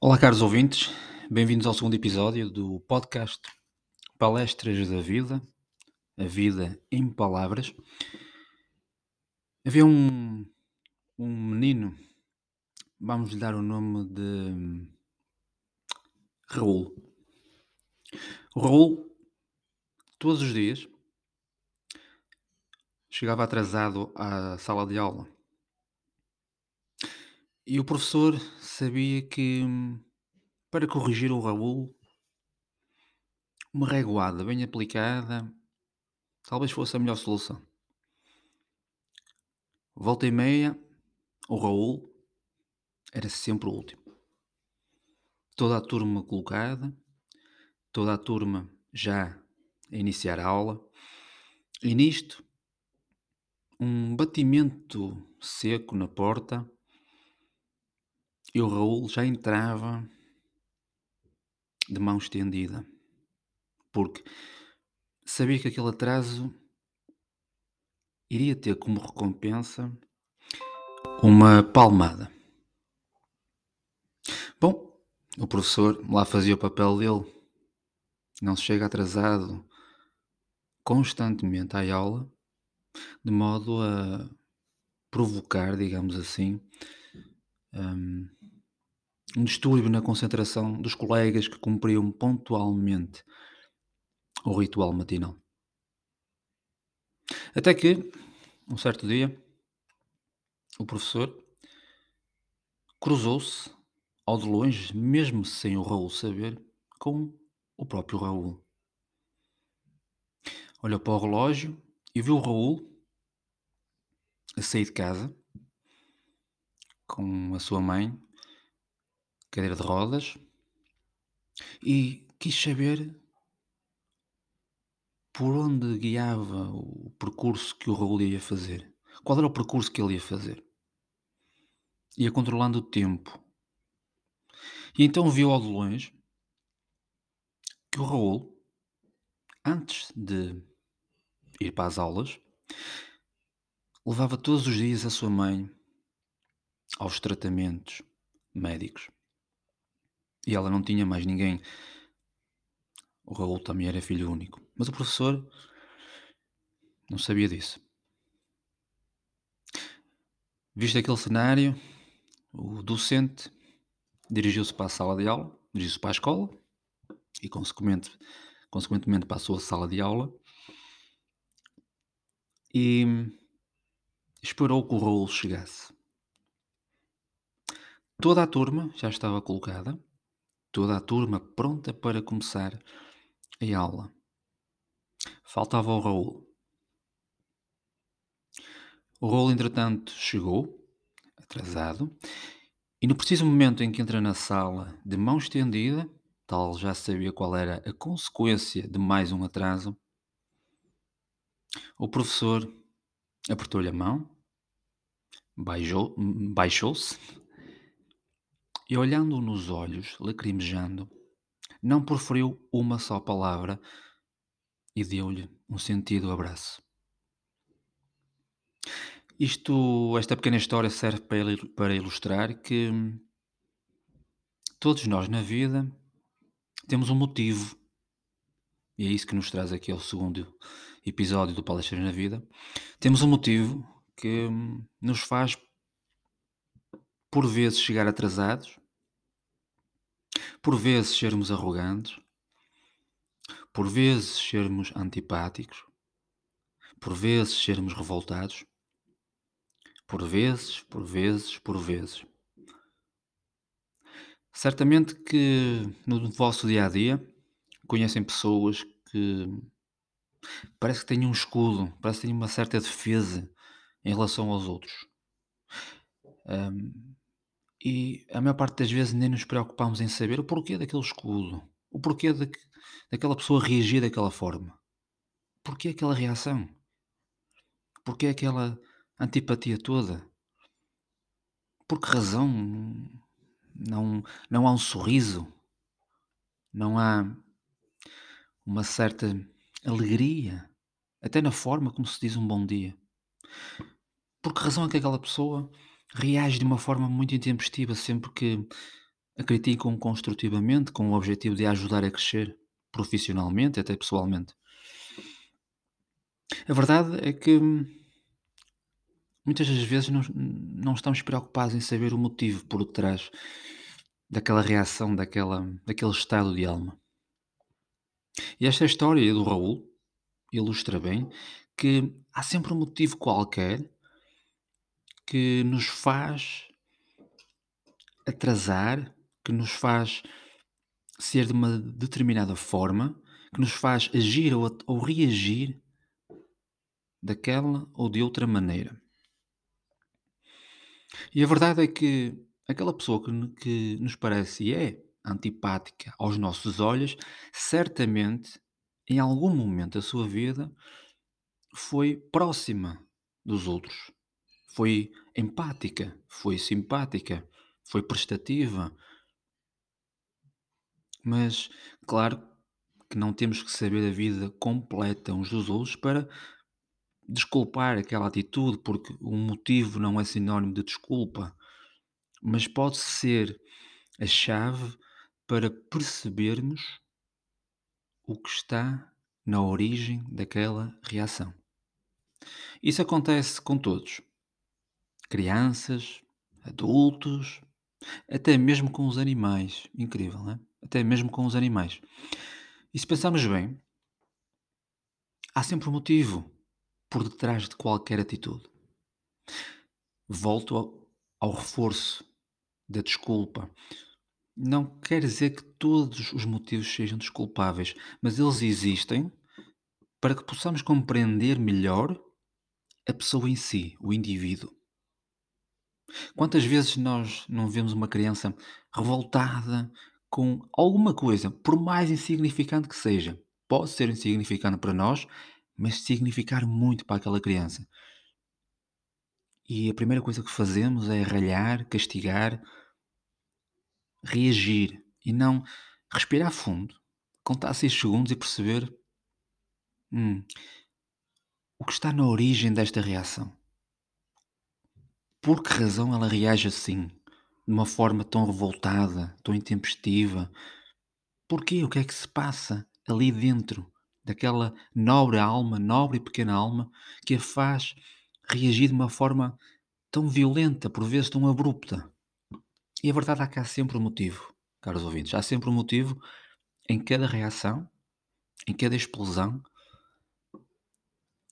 Olá, caros ouvintes, bem-vindos ao segundo episódio do podcast Palestras da Vida, a Vida em Palavras. Havia um, um menino, vamos lhe dar o nome de Raul. Raul, todos os dias, chegava atrasado à sala de aula. E o professor sabia que, para corrigir o Raul, uma reguada bem aplicada talvez fosse a melhor solução. Volta e meia, o Raul era sempre o último. Toda a turma colocada, toda a turma já a iniciar a aula, e nisto, um batimento seco na porta e o Raul já entrava de mão estendida, porque sabia que aquele atraso iria ter como recompensa uma palmada. Bom, o professor lá fazia o papel dele, não se chega atrasado constantemente à aula, de modo a provocar, digamos assim, um, um distúrbio na concentração dos colegas que cumpriam pontualmente o ritual matinal. Até que, um certo dia, o professor cruzou-se ao de longe, mesmo sem o Raul saber, com o próprio Raul. Olhou para o relógio e viu o Raul a sair de casa com a sua mãe cadeira de rodas, e quis saber por onde guiava o percurso que o Raul ia fazer. Qual era o percurso que ele ia fazer? Ia controlando o tempo. E então viu ao de longe que o Raul, antes de ir para as aulas, levava todos os dias a sua mãe aos tratamentos médicos. E ela não tinha mais ninguém. O Raul também era filho único. Mas o professor não sabia disso. Visto aquele cenário, o docente dirigiu-se para a sala de aula, dirigiu-se para a escola e, consequentemente, consequentemente para a sua sala de aula e esperou que o Raul chegasse. Toda a turma já estava colocada toda a turma pronta para começar a aula. Faltava o Raul. O Raul, entretanto, chegou, atrasado, e no preciso momento em que entra na sala, de mão estendida, tal já sabia qual era a consequência de mais um atraso, o professor apertou-lhe a mão, baixou-se e olhando-o nos olhos, lacrimejando, não proferiu uma só palavra e deu-lhe um sentido abraço. Isto, esta pequena história serve para, para ilustrar que todos nós na vida temos um motivo, e é isso que nos traz aqui ao segundo episódio do Palestras na Vida. Temos um motivo que nos faz, por vezes, chegar atrasados, por vezes sermos arrogantes, por vezes sermos antipáticos, por vezes sermos revoltados, por vezes, por vezes, por vezes. Certamente que no vosso dia a dia conhecem pessoas que parece que têm um escudo, parece que têm uma certa defesa em relação aos outros. Um, e a maior parte das vezes nem nos preocupamos em saber o porquê daquele escudo, o porquê de, daquela pessoa reagir daquela forma, porquê aquela reação, porquê aquela antipatia toda, por que razão não, não há um sorriso, não há uma certa alegria, até na forma como se diz um bom dia. Por que razão é que aquela pessoa reage de uma forma muito intempestiva sempre que a criticam construtivamente com o objetivo de a ajudar a crescer profissionalmente, até pessoalmente? A verdade é que muitas das vezes não, não estamos preocupados em saber o motivo por detrás daquela reação, daquela, daquele estado de alma. E esta história do Raul ilustra bem que há sempre um motivo qualquer que nos faz atrasar, que nos faz ser de uma determinada forma, que nos faz agir ou, ou reagir daquela ou de outra maneira. E a verdade é que aquela pessoa que, que nos parece e é antipática aos nossos olhos, certamente em algum momento da sua vida foi próxima dos outros, foi empática, foi simpática, foi prestativa. Mas, claro que não temos que saber a vida completa uns dos outros para desculpar aquela atitude, porque o motivo não é sinónimo de desculpa, mas pode ser a chave para percebermos o que está na origem daquela reação. Isso acontece com todos: crianças, adultos, até mesmo com os animais. Incrível, não é? Até mesmo com os animais. E se pensarmos bem, há sempre um motivo por detrás de qualquer atitude. Volto ao, ao reforço da desculpa. Não quer dizer que todos os motivos sejam desculpáveis, mas eles existem para que possamos compreender melhor a pessoa em si, o indivíduo. Quantas vezes nós não vemos uma criança revoltada com alguma coisa, por mais insignificante que seja? Pode ser insignificante para nós, mas significar muito para aquela criança. E a primeira coisa que fazemos é ralhar, castigar, reagir e não respirar fundo, contar 6 segundos e perceber hum, o que está na origem desta reação. Por que razão ela reage assim, de uma forma tão revoltada, tão intempestiva? Porquê? O que é que se passa ali dentro? Daquela nobre alma, nobre e pequena alma, que a faz reagir de uma forma tão violenta, por vezes tão abrupta. E a verdade é que há sempre um motivo, caros ouvintes, há sempre um motivo em cada reação, em cada explosão,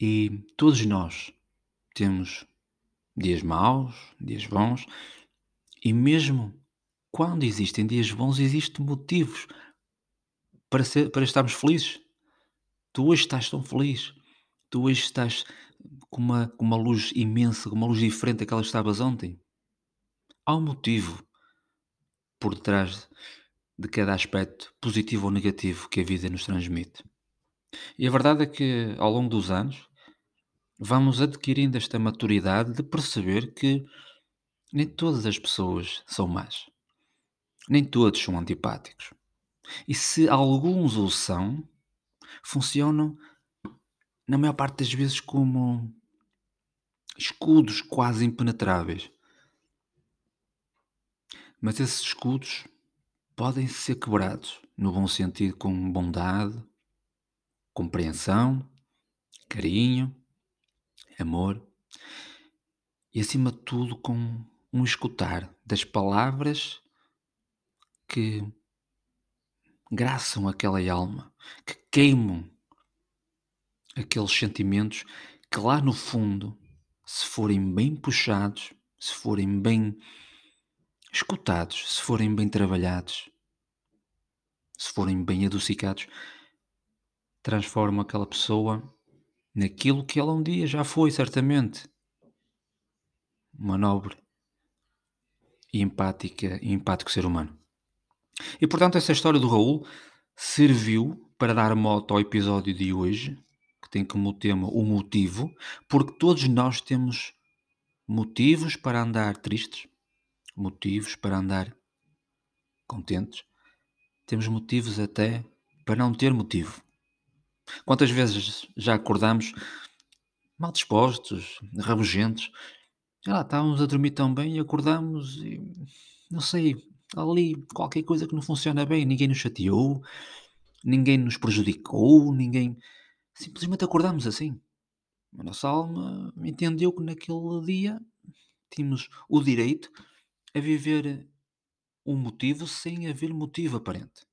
e todos nós temos dias maus, dias bons, e mesmo quando existem dias bons, existem motivos para, ser, para estarmos felizes. Tu hoje estás tão feliz. Tu hoje estás com uma, com uma luz imensa, com uma luz diferente daquela que estavas ontem. Há um motivo por detrás de cada aspecto, positivo ou negativo, que a vida nos transmite. E a verdade é que ao longo dos anos vamos adquirindo esta maturidade de perceber que nem todas as pessoas são más. Nem todos são antipáticos. E se alguns o são, funcionam, na maior parte das vezes, como escudos quase impenetráveis. Mas esses escudos podem ser quebrados, no bom sentido, com bondade, compreensão, carinho, amor e, acima de tudo, com um escutar das palavras que graçam aquela alma, que queimam aqueles sentimentos que lá no fundo, se forem bem puxados, se forem bem escutados, se forem bem trabalhados, se forem bem adocicados, transformam aquela pessoa naquilo que ela um dia já foi, certamente. Uma nobre e empática empático ser humano. E portanto, essa história do Raul serviu para dar moto ao episódio de hoje, que tem como tema o motivo, porque todos nós temos motivos para andar tristes, motivos para andar contentes, temos motivos até para não ter motivo. Quantas vezes já acordamos mal dispostos, rabugentos, sei lá, estávamos a dormir tão bem e acordamos e, não sei, ali qualquer coisa que não funciona bem, ninguém nos chateou, ninguém nos prejudicou, ninguém simplesmente acordamos assim. A nossa alma entendeu que naquele dia tínhamos o direito a viver um motivo sem haver motivo aparente.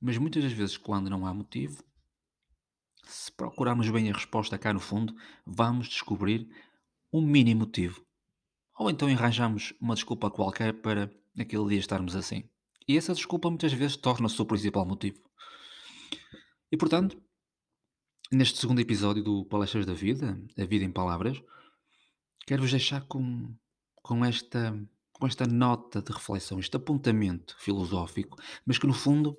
Mas muitas das vezes, quando não há motivo, se procurarmos bem a resposta cá no fundo, vamos descobrir um mini motivo. Ou então arranjamos uma desculpa qualquer para naquele dia estarmos assim. E essa desculpa muitas vezes torna-se o principal motivo. E portanto, neste segundo episódio do Palestras da Vida, A Vida em Palavras, quero-vos deixar com, com, esta, com esta nota de reflexão, este apontamento filosófico, mas que no fundo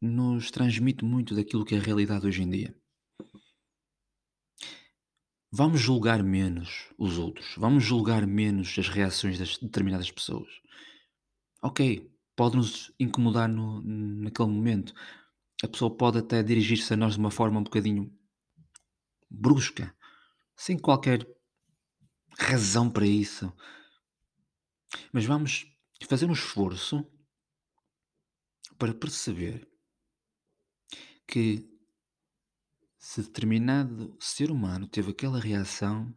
nos transmite muito daquilo que é a realidade hoje em dia. Vamos julgar menos os outros, vamos julgar menos as reações das determinadas pessoas. Ok, pode-nos incomodar no, naquele momento. A pessoa pode até dirigir-se a nós de uma forma um bocadinho brusca, sem qualquer razão para isso. Mas vamos fazer um esforço para perceber que se determinado ser humano teve aquela reação,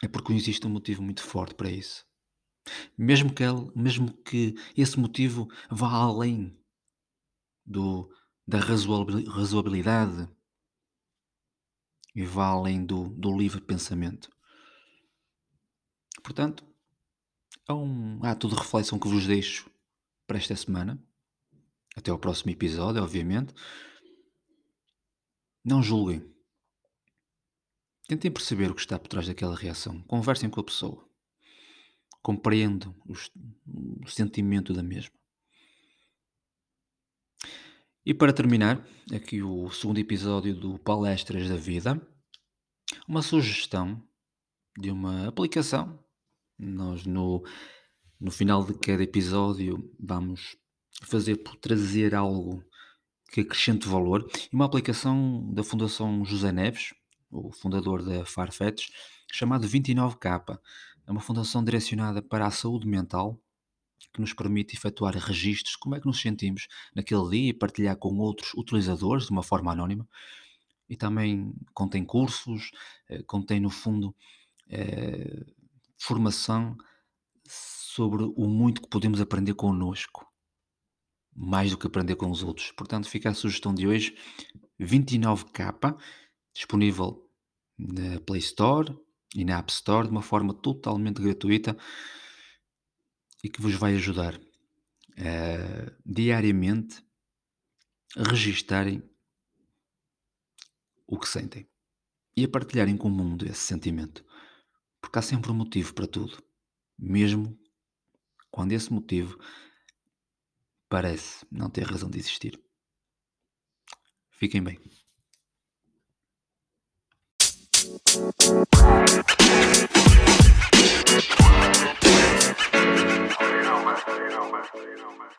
é porque existe um motivo muito forte para isso. Mesmo que, ele, mesmo que esse motivo vá além do, da razoabilidade e vá além do, do livre pensamento. Portanto, é um ato de reflexão que vos deixo para esta semana. Até ao próximo episódio, obviamente. Não julguem. Tentem perceber o que está por trás daquela reação. Conversem com a pessoa. Compreendam o sentimento da mesma. E para terminar, aqui o segundo episódio do Palestras da Vida, uma sugestão de uma aplicação. Nós, no, no final de cada episódio, vamos fazer por trazer algo que acrescente valor. E uma aplicação da Fundação José Neves, o fundador da Farfetch, chamado 29K. É uma fundação direcionada para a saúde mental que nos permite efetuar registros, como é que nos sentimos naquele dia e partilhar com outros utilizadores de uma forma anónima. E também contém cursos, eh, contém no fundo eh, formação sobre o muito que podemos aprender connosco mais do que aprender com os outros. Portanto, fica a sugestão de hoje: 29K, disponível na Play Store e na App Store de uma forma totalmente gratuita e que vos vai ajudar a diariamente registarem o que sentem e a partilharem com o mundo esse sentimento. Porque há sempre um motivo para tudo, mesmo quando esse motivo parece não ter razão de existir. Fiquem bem. You know, man. You know, man. You know, man.